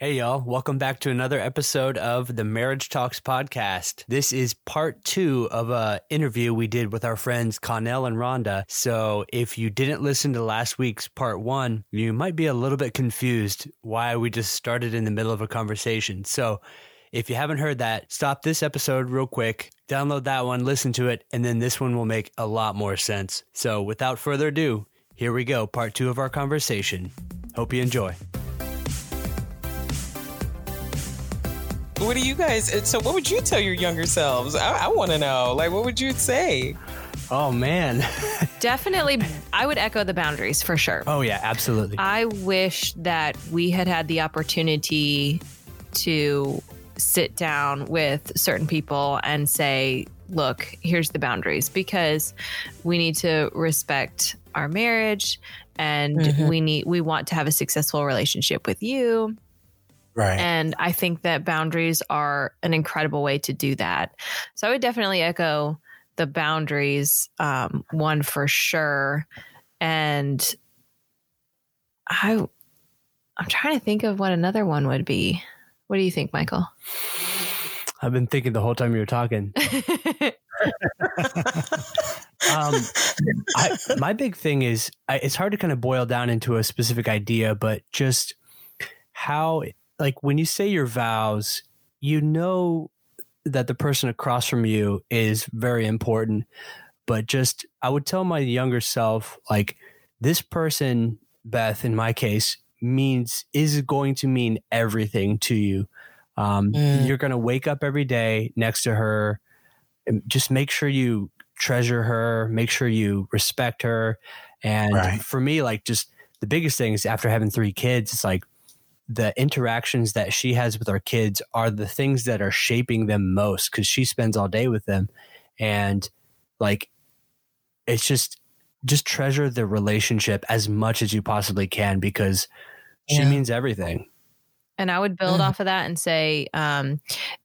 Hey, y'all. Welcome back to another episode of the Marriage Talks podcast. This is part two of a interview we did with our friends Connell and Rhonda. So if you didn't listen to last week's part one, you might be a little bit confused why we just started in the middle of a conversation. So if you haven't heard that, stop this episode real quick, download that one, listen to it, and then this one will make a lot more sense. So without further ado, here we go, part two of our conversation. Hope you enjoy. What do you guys? So, what would you tell your younger selves? I, I want to know. Like, what would you say? Oh man. Definitely, I would echo the boundaries for sure. Oh yeah, absolutely. I wish that we had had the opportunity to sit down with certain people and say, look, here's the boundaries because we need to respect our marriage and mm-hmm. we need we want to have a successful relationship with you Right. And I think that boundaries are an incredible way to do that. So I would definitely echo the boundaries um, one for sure. And I, I'm trying to think of what another one would be. What do you think, Michael? I've been thinking the whole time you were talking. um, I, my big thing is I, it's hard to kind of boil down into a specific idea, but just how like when you say your vows, you know that the person across from you is very important. But just, I would tell my younger self, like, this person, Beth, in my case, means, is going to mean everything to you. Um, mm. You're going to wake up every day next to her. just make sure you treasure her, make sure you respect her. And right. for me, like, just the biggest thing is after having three kids, it's like, the interactions that she has with our kids are the things that are shaping them most because she spends all day with them. And like it's just just treasure the relationship as much as you possibly can because she means everything and I would build mm. off of that and say um,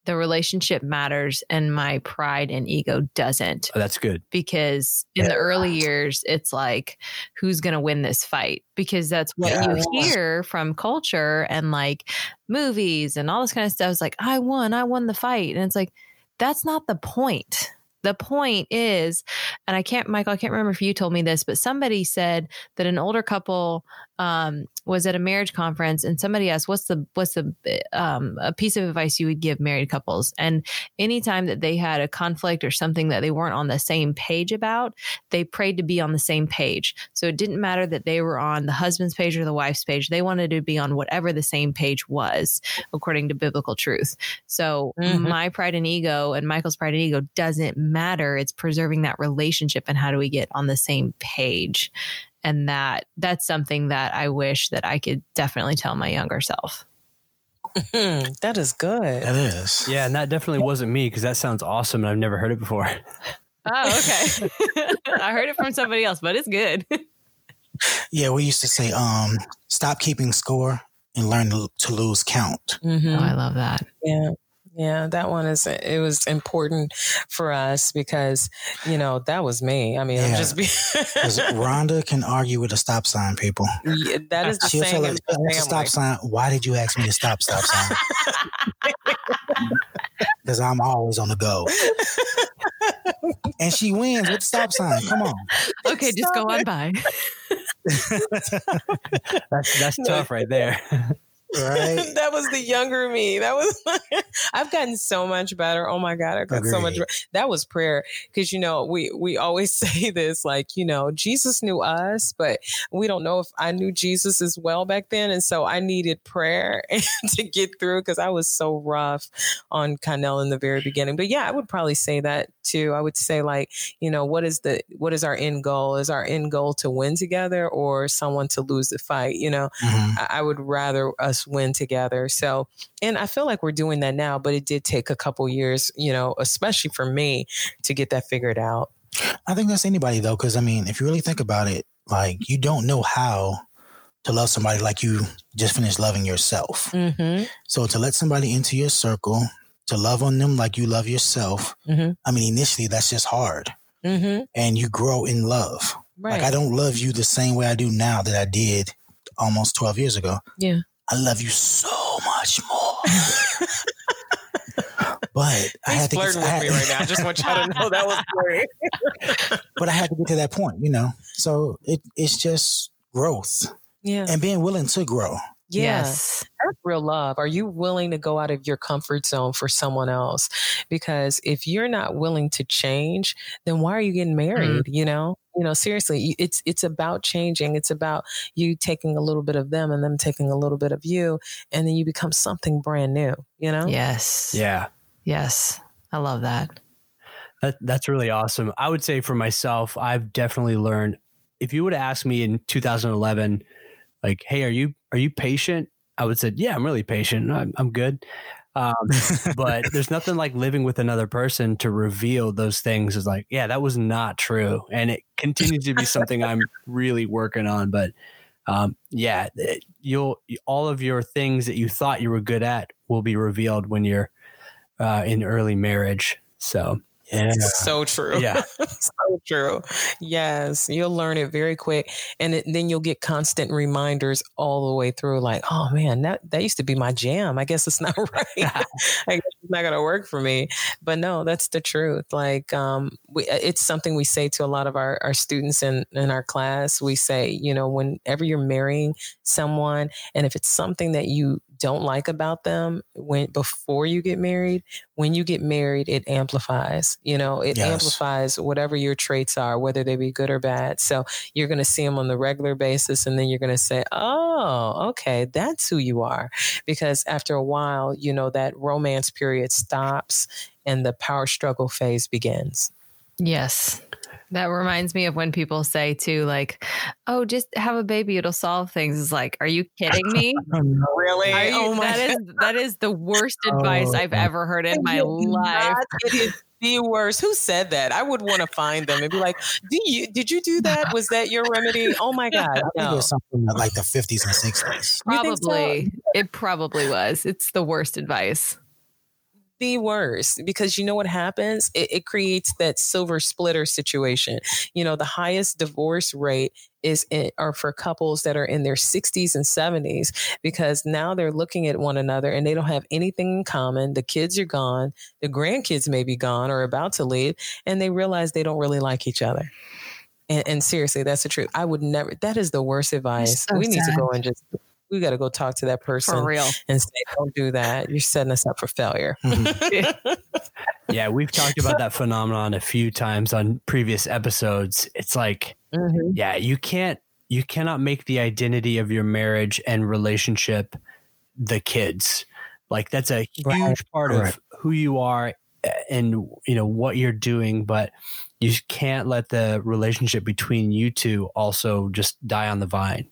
the relationship matters and my pride and ego doesn't. Oh, that's good. Because in yeah. the early years, it's like, who's going to win this fight? Because that's what yeah. you hear from culture and like movies and all this kind of stuff. It's like, I won, I won the fight. And it's like, that's not the point the point is, and I can't, Michael, I can't remember if you told me this, but somebody said that an older couple um, was at a marriage conference, and somebody asked, "What's the what's the um, a piece of advice you would give married couples?" And anytime that they had a conflict or something that they weren't on the same page about, they prayed to be on the same page. So it didn't matter that they were on the husband's page or the wife's page; they wanted to be on whatever the same page was, according to biblical truth. So mm-hmm. my pride and ego and Michael's pride and ego doesn't matter. It's preserving that relationship and how do we get on the same page and that that's something that I wish that I could definitely tell my younger self. that is good. That is. Yeah, and that definitely wasn't me because that sounds awesome and I've never heard it before. Oh, okay. I heard it from somebody else, but it's good. yeah, we used to say, um, stop keeping score and learn to, to lose count. Mm-hmm. Oh, I love that. Yeah. Yeah, that one is it was important for us because you know that was me. I mean, yeah. I'm just because Rhonda can argue with a stop sign. People, yeah, that is the She'll tell her, a stop sign. Why did you ask me to stop? Stop sign. Because I'm always on the go, and she wins with stop sign. Come on. Okay, stop just go it. on by. that's that's tough right there. Right. that was the younger me. That was I've gotten so much better. Oh my God, I got Agreed. so much better. That was prayer. Cause you know, we we always say this, like, you know, Jesus knew us, but we don't know if I knew Jesus as well back then. And so I needed prayer to get through because I was so rough on Connell in the very beginning. But yeah, I would probably say that too. I would say like, you know, what is the what is our end goal? Is our end goal to win together or someone to lose the fight? You know, mm-hmm. I, I would rather us win together. So, and I feel like we're doing that now, but it did take a couple years, you know, especially for me to get that figured out. I think that's anybody though, because I mean, if you really think about it, like you don't know how to love somebody like you just finished loving yourself. Mm-hmm. So to let somebody into your circle, to love on them like you love yourself, mm-hmm. I mean, initially that's just hard. Mm-hmm. And you grow in love. Right. Like I don't love you the same way I do now that I did almost 12 years ago. Yeah. I love you so much much more. but I He's had to flirting get, I with had, me right now. I just want y'all to know that was flirting. but I had to get to that point, you know. So it it's just growth Yeah. and being willing to grow. Yeah. Yes. That's real love. Are you willing to go out of your comfort zone for someone else? Because if you're not willing to change, then why are you getting mm-hmm. married? You know, you know, seriously, it's it's about changing. It's about you taking a little bit of them and them taking a little bit of you, and then you become something brand new. You know? Yes. Yeah. Yes. I love that. That that's really awesome. I would say for myself, I've definitely learned. If you would ask me in 2011, like, "Hey, are you are you patient?" I would say, "Yeah, I'm really patient. I'm I'm good." Um, but there's nothing like living with another person to reveal those things. Is like, yeah, that was not true, and it continues to be something I'm really working on. But um, yeah, it- you'll all of your things that you thought you were good at will be revealed when you're uh, in early marriage. So Yeah. So true. yeah. so true. Yes, you'll learn it very quick, and it, then you'll get constant reminders all the way through. Like, oh man, that that used to be my jam. I guess it's not right. I guess it's not gonna work for me. But no, that's the truth. Like, um, we, it's something we say to a lot of our our students in in our class. We say, you know, whenever you're marrying someone, and if it's something that you don't like about them when before you get married when you get married it amplifies you know it Yes. amplifies whatever your traits are whether they be good or bad so you're going to see them on the regular basis and then you're going to say oh okay that's who you are because after a while you know that romance period stops and the power struggle phase begins Yes. That reminds me of when people say too, like, "Oh, just have a baby; it'll solve things." It's like, are you kidding me? Oh, really you- oh my that is that is the worst advice Oh, I've ever heard in my life. not- It is the worst. Who said that? I would want to find them and be like, "Do you? Did you do that? Was that your remedy? Oh my god!" I think it was something like the 50s and 60s. You think so? Probably, it probably was. It's the worst advice. The worst because you know what happens? It, it creates that silver splitter situation. You know, the highest divorce rate is in, are for couples that are in their 60s and 70s because now they're looking at one another and they don't have anything in common. The kids are gone, the grandkids may be gone or about to leave, and they realize they don't really like each other. And, and seriously, that's the truth. I would never. That is the worst advice. so we need to go and just. We got to go talk to that person For real. and say, "Don't do that. You're setting us up for failure." Yeah, we've talked about that phenomenon a few times on previous episodes. It's like, Mhm. yeah, you can't you cannot make the identity of your marriage and relationship the kids. Like that's a huge Right, part correct. of who you are uh, and you know what you're doing, but you can't let the relationship between you two also just die on the vine.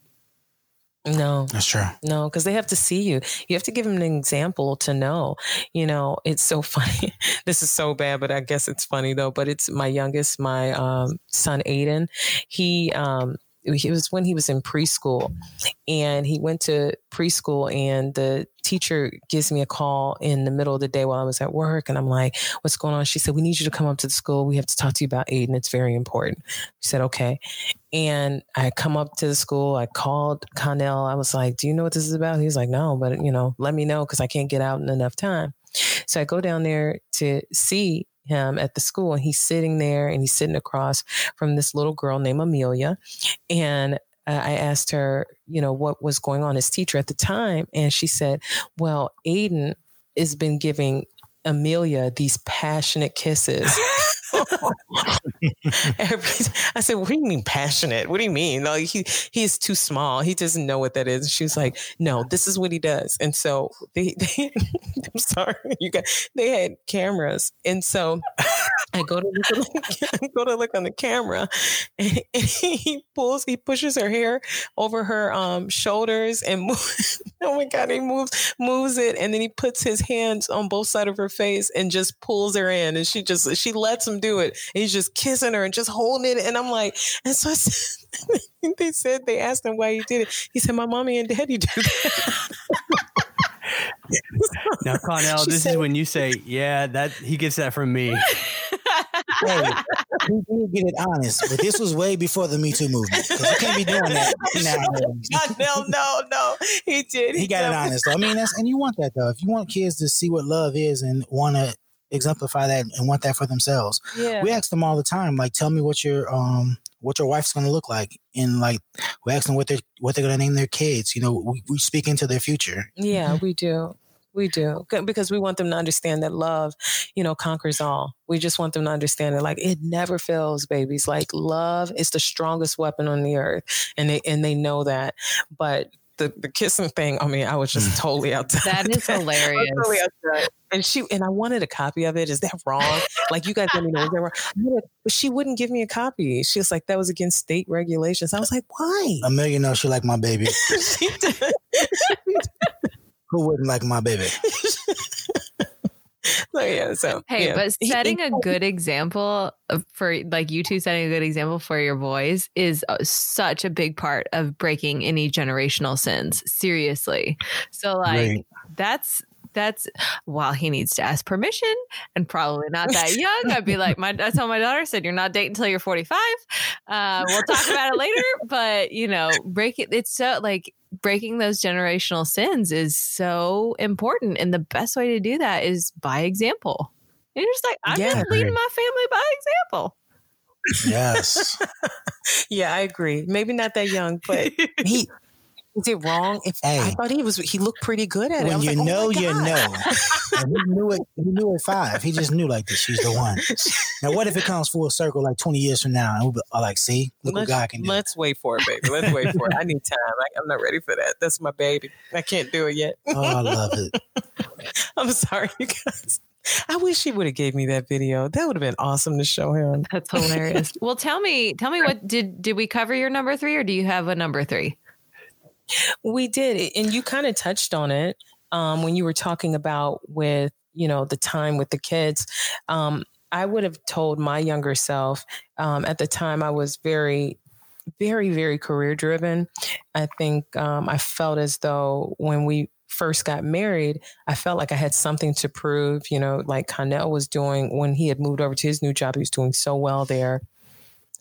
No, That's true. no, because they have to see you. You have to give them an example to know. You know, it's so funny. this is so bad, but I guess it's funny though. But it's my youngest, my um, son Aiden. He um, it was when he was in preschool, and he went to preschool, and the teacher gives me a call in the middle of the day while I was at work, and I'm like, "What's going on?" She said, "We need you to come up to the school. We have to talk to you about Aiden. It's very important." We said, "Okay." And I come up to the school. I called Connell. I was like, "Do you know what this is about?" He was like, "No, but you know, let me know because I can't get out in enough time." So I go down there to see him at the school, and he's sitting there, and he's sitting across from this little girl named Amelia. And uh, I asked her, you know, what was going on as teacher at the time, and she said, "Well, Aiden has been giving." Amelia these passionate kisses. Every, I said, "What do you mean passionate? What do you mean? Like he he is too small. He doesn't know what that is." She was like, "No, this is what he does." And so they, they I'm sorry, you got they had cameras, and so I go to look, go to look on the camera, and, and he pulls, he pushes her hair over her um shoulders, and move, oh my god, he moves moves it, and then he puts his hands on both sides of her face and just pulls her in, and she just she lets him do it. And he's just kissing her and just holding it, and I'm like, and so I said, they said they asked him why he did it. He said, "My mommy and daddy do that." Now, Connell, She this said- is when you say, "Yeah, that he gets that from me." Hey, he did get it honest, but this was way before the Me Too movement. Because you can't be doing that now. no, no, no. He did. He, he got it honest. Though. I mean, that's and you want that though. If you want kids to see what love is and want to exemplify that and want that for themselves, yeah. we ask them all the time. Like, tell me what your um what your wife's going to look like, and like we ask them what they're what they're going to name their kids. You know, we, we speak into their future. Yeah, we do. We do because we want them to understand that love, you know, conquers all. We just want them to understand that like it never fails, babies. Like love is the strongest weapon on the earth, and they and they know that. But the, the kissing thing, I mean, I was just totally out outside. That is hilarious. Totally and she and I wanted a copy of it. Is that wrong? like you guys let me know is that wrong? But she wouldn't give me a copy. She was like, that was against state regulations. I was like, why? Amelia knows she like my baby. she did. Who wouldn't like my baby? Yeah, so hey, yeah. but setting a good example for like you two setting a good example for your boys is uh, such a big part of breaking any generational sins. Seriously, so like right. that's that's while he needs to ask permission and probably not that young. I'd be like, my I told my daughter said you're not dating until you're 45. Uh, we'll talk about it later, but you know, break it. It's so like breaking those generational sins is so important, and the best way to do that is by example. You're just like I'm yeah, just leading my family by example. Yes. yeah, I agree. Maybe not that young, but he is it wrong? If hey, I thought he was, he looked pretty good at it. When you like, oh know, oh you know. and he knew it. He knew at five. He just knew like this. She's the one. Now, what if it comes full circle like twenty years from now? And we'll be uh, like, see, look let's, what God can do. Let's wait for it, baby. Let's wait for it. I need time. I, am not ready for that. That's my baby. I can't do it yet. oh, I love it. I'm sorry, you guys. I wish he would have gave me that video. That would have been awesome to show him. That's hilarious. well, tell me, tell me what did did we cover your number three, or do you have a number three? We did, and you kind of touched on it um, when you were talking about with you know the time with the kids. Um, I would have told my younger self um, at the time I was very very very career driven i think um, i felt as though when we first got married i felt like i had something to prove you know like connell was doing when he had moved over to his new job he was doing so well there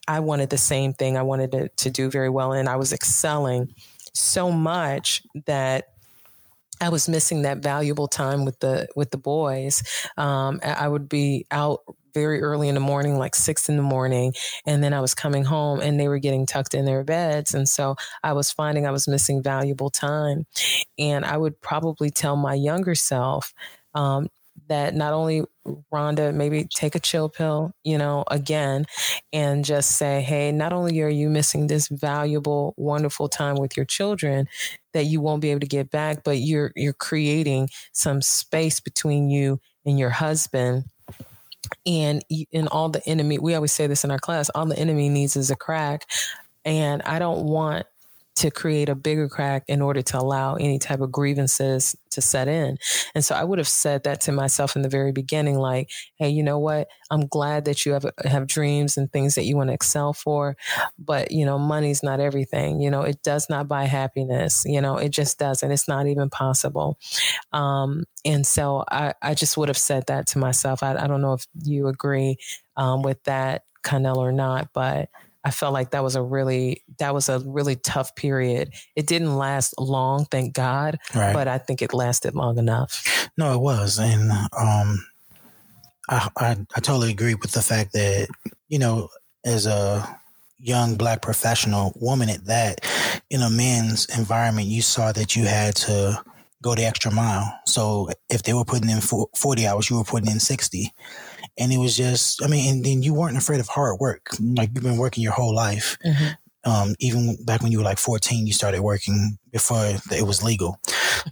i wanted the same thing i wanted to, to do very well and i was excelling so much that I was missing that valuable time with the with the boys. Um, I would be out very early in the morning, like six in the morning, and then I was coming home and they were getting tucked in their beds, and so I was finding I was missing valuable time. And I would probably tell my younger self, um, that not only Rhonda, maybe take a chill pill, you know, again, and just say, hey, not only are you missing this valuable, wonderful time with your children that you won't be able to get back, but you're you're creating some space between you and your husband. And in all the enemy, we always say this in our class, all the enemy needs is a crack. And I don't want to create a bigger crack in order to allow any type of grievances to set in. And so I would have said that to myself in the very beginning, like, hey, you know what? I'm glad that you have have dreams and things that you want to excel for, but you know, money's not everything. You know, it does not buy happiness. You know, it just doesn't. It's not even possible. Um, and so I, I just would have said that to myself. I, I don't know if you agree um, with that, Connell, or not, but I felt like that was a really that was a really tough period. It didn't last long, thank God, right. but I think it lasted long enough. No, it was, and um, I, I I totally agree with the fact that you know, as a young black professional woman at that, in a man's environment, you saw that you had to go the extra mile. So if they were putting in 40 hours, you were putting in 60 and it was just, I mean, and then you weren't afraid of hard work. Like you've been working your whole life. Mm-hmm. Um, even back when you were like 14, you started working before it was legal.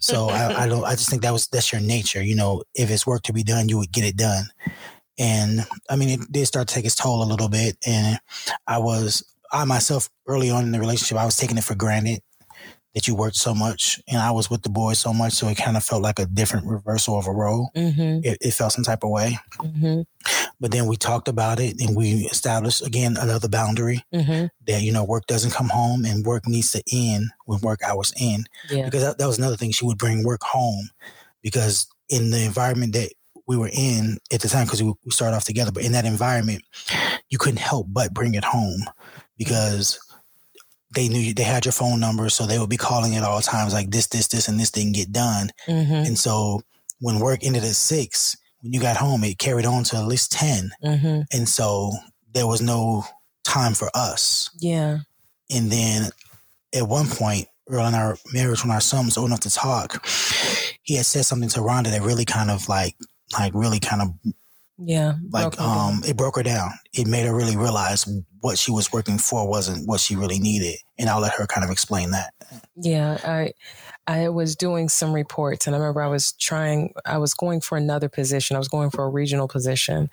So I, I don't, I just think that was, that's your nature. You know, if it's work to be done, you would get it done. And I mean, it did start to take its toll a little bit. And I was, I myself early on in the relationship, I was taking it for granted that you worked so much and I was with the boys so much. So it kind of felt like a different reversal of a role. Mm-hmm. It, it, felt some type of way. Mm-hmm. But then we talked about it and we established again another boundary mm-hmm. that, you know, work doesn't come home and work needs to end when work hours end. Yeah. Because that, that was another thing. She would bring work home because in the environment that we were in at the time because we, we started off together. But in that environment, you couldn't help but bring it home because they knew you, they had your phone number, so they would be calling at all times like this, this, this, and this didn't get done. Mm-hmm. And so when work ended at six, when you got home, it carried on to at least 10. Mm-hmm. And so there was no time for us. Yeah. And then at one point, early in our marriage, when our son was old enough to talk, he had said something to Rhonda that really kind of like, like really kind of Yeah. like, her down. um, it broke her down. It made her really realize what she was working for wasn't what she really needed. And I'll let her kind of explain that. Yeah, I I was doing some reports and I remember I was trying I was going for another position. I was going for a regional position.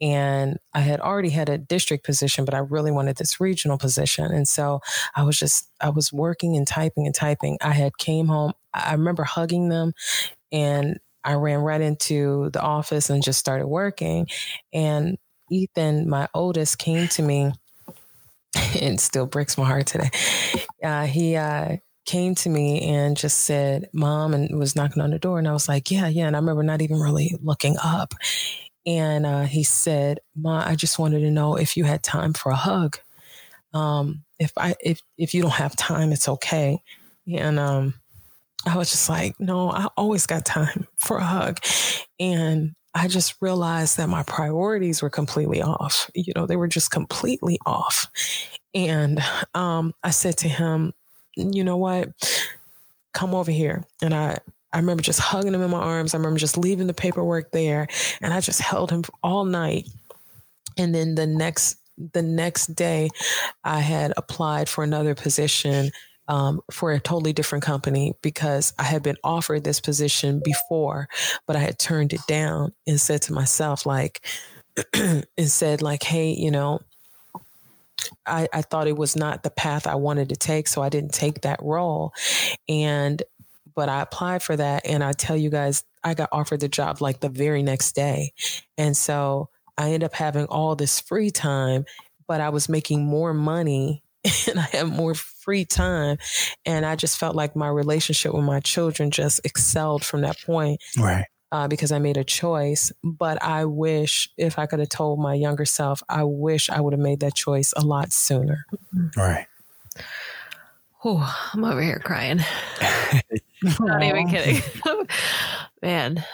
And I had already had a district position, but I really wanted this regional position. And so I was just I was working and typing and typing. I had came home. I remember hugging them and I ran right into the office and just started working. And Ethan, my oldest, came to me and still breaks my heart today. Uh, he uh, came to me and just said, Mom, and was knocking on the door. And I was like, Yeah, yeah. And I remember not even really looking up. And uh, he said, Ma, I just wanted to know if you had time for a hug. Um, if I if if you don't have time, it's okay. And um, I was just like, no, I always got time for a hug. And I just realized that my priorities were completely off. You know, they were just completely off. And um, I said to him, you know what? Come over here. And I, I remember just hugging him in my arms. I remember just leaving the paperwork there. And I just held him all night. And then the next the next day, I had applied for another position um, for a totally different company because I had been offered this position before, but I had turned it down and said to myself, like, and said, like, hey, you know, I, I thought it was not the path I wanted to take, so I didn't take that role. And but I applied for that, and I tell you guys, I got offered the job like the very next day, and so I ended up having all this free time, but I was making more money and I had more free time. And I just felt like my relationship with my children just excelled from that point Right. uh, because I made a choice. But I wish if I could have told my younger self, I wish I would have made that choice a lot sooner. Right. Oh, I'm over here crying. Not even kidding. Man,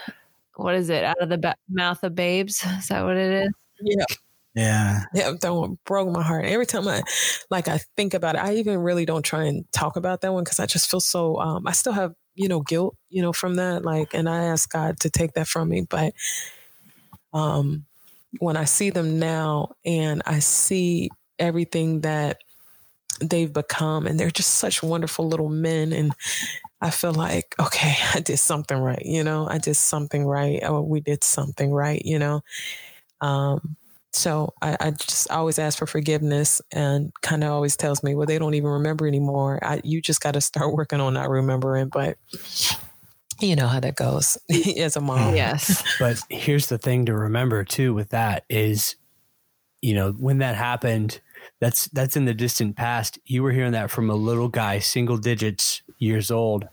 what is it? Out of the ba- mouth of babes? Is that what it is? Yeah. Yeah. Yeah, that one broke my heart. Every time I like I think about it, I even really don't try and talk about that one because I just feel so um I still have, you know, guilt, you know, from that. Like and I ask God to take that from me. But um when I see them now and I see everything that they've become and they're just such wonderful little men and I feel like, okay, I did something right, you know, I did something right. Or we did something right, you know. Um so I, I just always ask for forgiveness and kind of always tells me, well, they don't even remember anymore. I, you just got to start working on not remembering. But you know how that goes as a mom. Yes. But here's the thing to remember too with that is, you know, when that happened, that's that's in the distant past. You were hearing that from a little guy, single digits years old.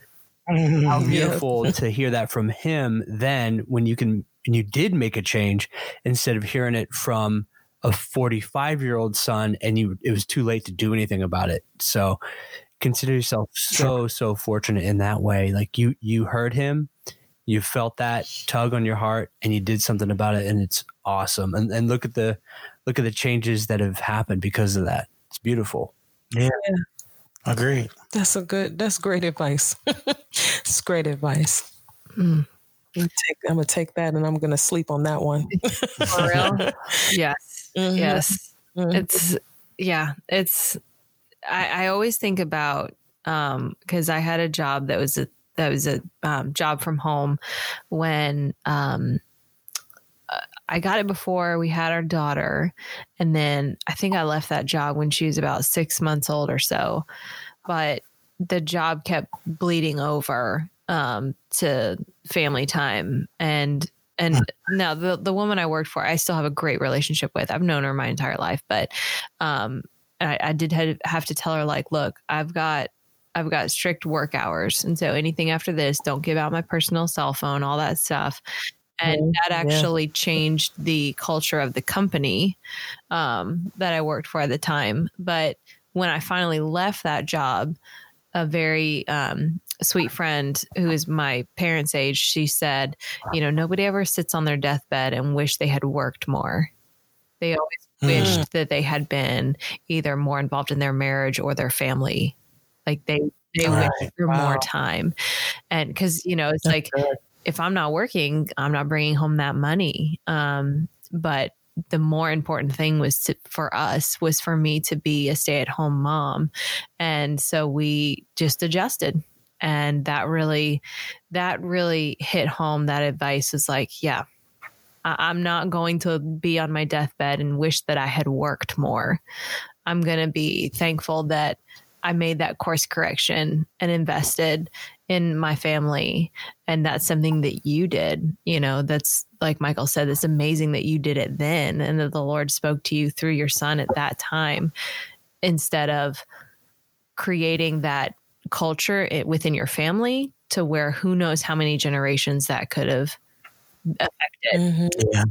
How Yeah. beautiful to hear that from him then when you can and you did make a change instead of hearing it from a 45 year old son and you it was too late to do anything about it. So consider yourself so so fortunate in that way. Like you you heard him, you felt that tug on your heart and you did something about it and it's awesome. And and look at the look at the changes that have happened because of that. It's beautiful. Yeah. Agreed. That's a good, that's great advice. it's great advice. Mm. I'm gonna, take, I'm gonna take that and I'm going to sleep on that one. For real? yes. Mhm. Yes. Mhm. It's yeah, it's I, I always think about um because I had a job that was a that was a um, job from home when um I got it before we had our daughter and then I think I left that job when she was about 6 months old or so but the job kept bleeding over um to family time and and now the the woman I worked for, I still have a great relationship with. I've known her my entire life, but um, I, I did have, have to tell her like, look, I've got I've got strict work hours, and so anything after this, don't give out my personal cell phone, all that stuff. and mm-hmm. that actually yeah. changed the culture of the company um, that I worked for at the time. But when I finally left that job, a very um, sweet friend who is my parents' age, she said, "You know, nobody ever sits on their deathbed and wish they had worked more. They always mm. wished that they had been either more involved in their marriage or their family. Like they they right. wish for wow. more time, and because you know, it's That's like." Good if I'm not working, I'm not bringing home that money. Um, but the more important thing was to, for us was for me to be a stay at home mom. And so we just adjusted. And that really, that really hit home. That advice was like, yeah, I, I'm not going to be on my deathbed and wish that I had worked more. I'm going to be thankful that I made that course correction and invested in my family. And that's something that you did. You know, that's like Michael said, it's amazing that you did it then and that the Lord spoke to you through your son at that time instead of creating that culture it, within your family to where who knows how many generations that could have affected. Mm-hmm. Yeah.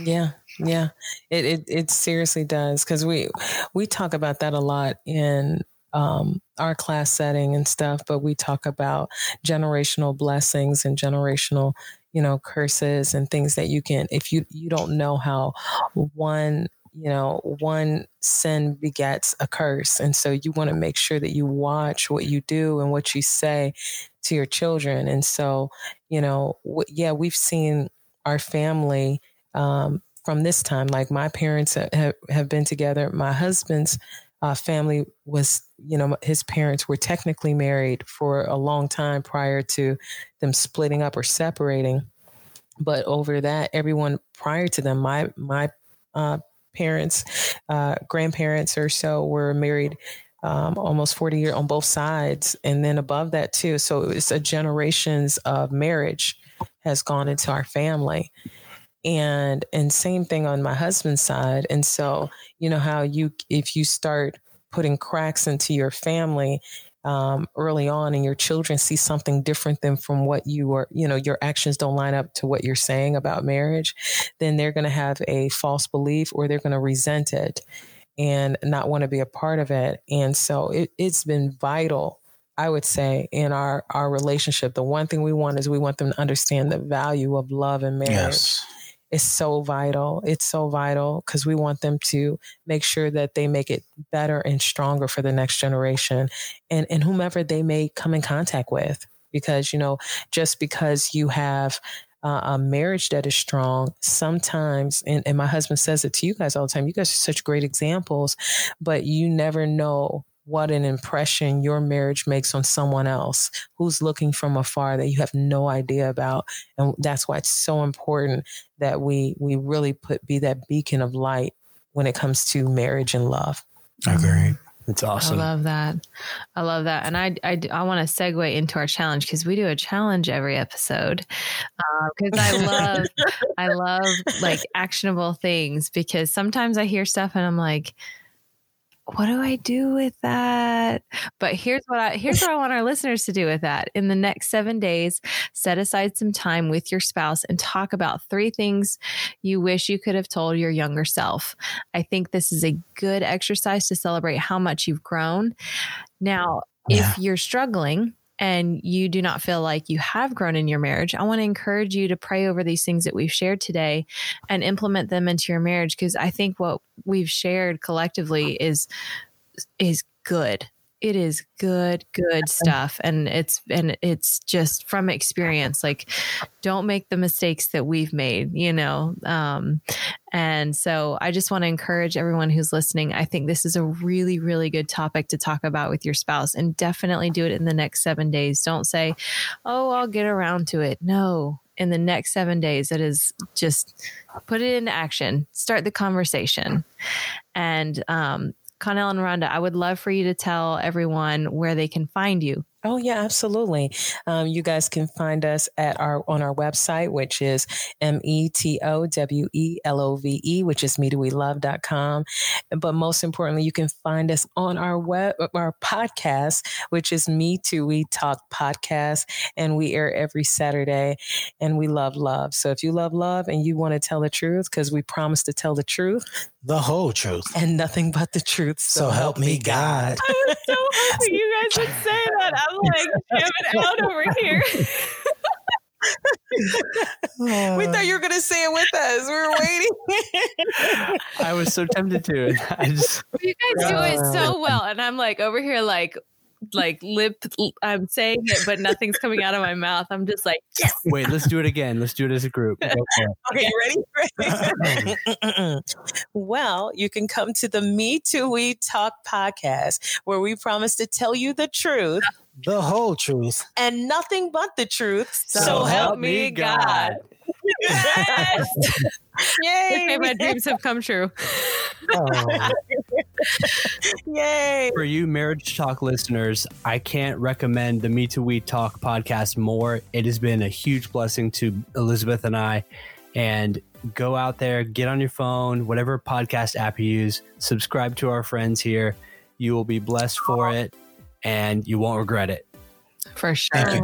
Yeah. Yeah. It, it, it seriously does. Cause we, we talk about that a lot in um, our class setting and stuff, but we talk about generational blessings and generational, you know, curses and things that you can, if you, you don't know how one, you know, one sin begets a curse. And so you want to make sure that you watch what you do and what you say to your children. And so, you know, w- yeah, we've seen our family, um, from this time, like my parents have, have been together, my husband's uh, family was, you know, his parents were technically married for a long time prior to them splitting up or separating. But over that, everyone prior to them, my my uh, parents, uh, grandparents or so, were married um, almost 40 years on both sides. And then above that, too. So it's a generations of marriage has gone into our family and and same thing on my husband's side and so you know how you if you start putting cracks into your family um, early on and your children see something different than from what you are you know your actions don't line up to what you're saying about marriage then they're going to have a false belief or they're going to resent it and not want to be a part of it. And so it, it's been vital I would say in our our relationship, the one thing we want is we want them to understand the value of love and marriage. Yes is so vital. It's so vital because we want them to make sure that they make it better and stronger for the next generation and, and whomever they may come in contact with. Because, you know, just because you have uh, a marriage that is strong, sometimes, and, and my husband says it to you guys all the time, you guys are such great examples, but you never know what an impression your marriage makes on someone else who's looking from afar that you have no idea about and that's why it's so important that we we really put be that beacon of light when it comes to marriage and love i agree it's awesome. I love that. I love that. And I, I, I want to segue into our challenge because we do a challenge every episode. Because uh, I love, I love like actionable things because sometimes I hear stuff and I'm like, what do I do with that? But here's what I here's what I want our listeners to do with that. In the next 7 days, set aside some time with your spouse and talk about three things you wish you could have told your younger self. I think this is a good exercise to celebrate how much you've grown. Now, yeah. if you're struggling, and you do not feel like you have grown in your marriage, I want to encourage you to pray over these things that we've shared today and implement them into your marriage because I think what we've shared collectively is is good it is good good stuff and it's and it's just from experience like don't make the mistakes that we've made you know um and so i just want to encourage everyone who's listening i think this is a really really good topic to talk about with your spouse and definitely do it in the next 7 days. Don't say oh i'll get around to it. No in the next 7 days it is just put it into action start the conversation and um Connell and Rhonda, I would love for you to tell everyone where they can find you Oh yeah, absolutely. Um, you guys can find us at our on our website, which is M E T O W E L O V E, which is metowelove.com. But most importantly, you can find us on our web our podcast, which is Me Too We Talk Podcast. And we air every Saturday. And we love love. So if you love love and you want to tell the truth, because we promise to tell the truth, the whole truth, and nothing but the truth. So, so help me God. So hoping you guys would say that. I'm like jamming out over here. we thought you were going to say it with us. We were waiting. I was so tempted to. I just you guys do it so well, and I'm like over here, like like lip I'm saying it, but nothing's coming out of my mouth. I'm just like, yes. Wait, let's do it again. Let's do it as a group. Okay, you ready? well, you can come to the Me Too We Talk podcast where we promise to tell you the truth. The whole truth. And nothing but the truth. So, so help, me God. God. Yes. Yay! Okay, my dreams have come true. Oh. Yay! For you marriage talk listeners, I can't recommend the Me Too We Talk podcast more. It has been a huge blessing to Elizabeth and I. And go out there, get on your phone, whatever podcast app you use, subscribe to our friends here. You will be blessed for it and you won't regret it. For sure.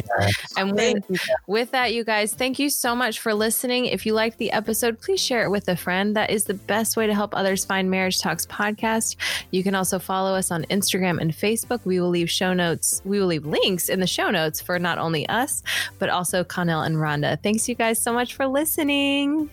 and with, with that, you guys, thank you so much for listening. If you liked the episode, please share it with a friend. That is the best way to help others find Marriage Talks podcast. You can also follow us on Instagram and Facebook. We will leave show notes, we will leave links in the show notes for not only us, but also Connell and Rhonda. Thanks, you guys, so much for listening.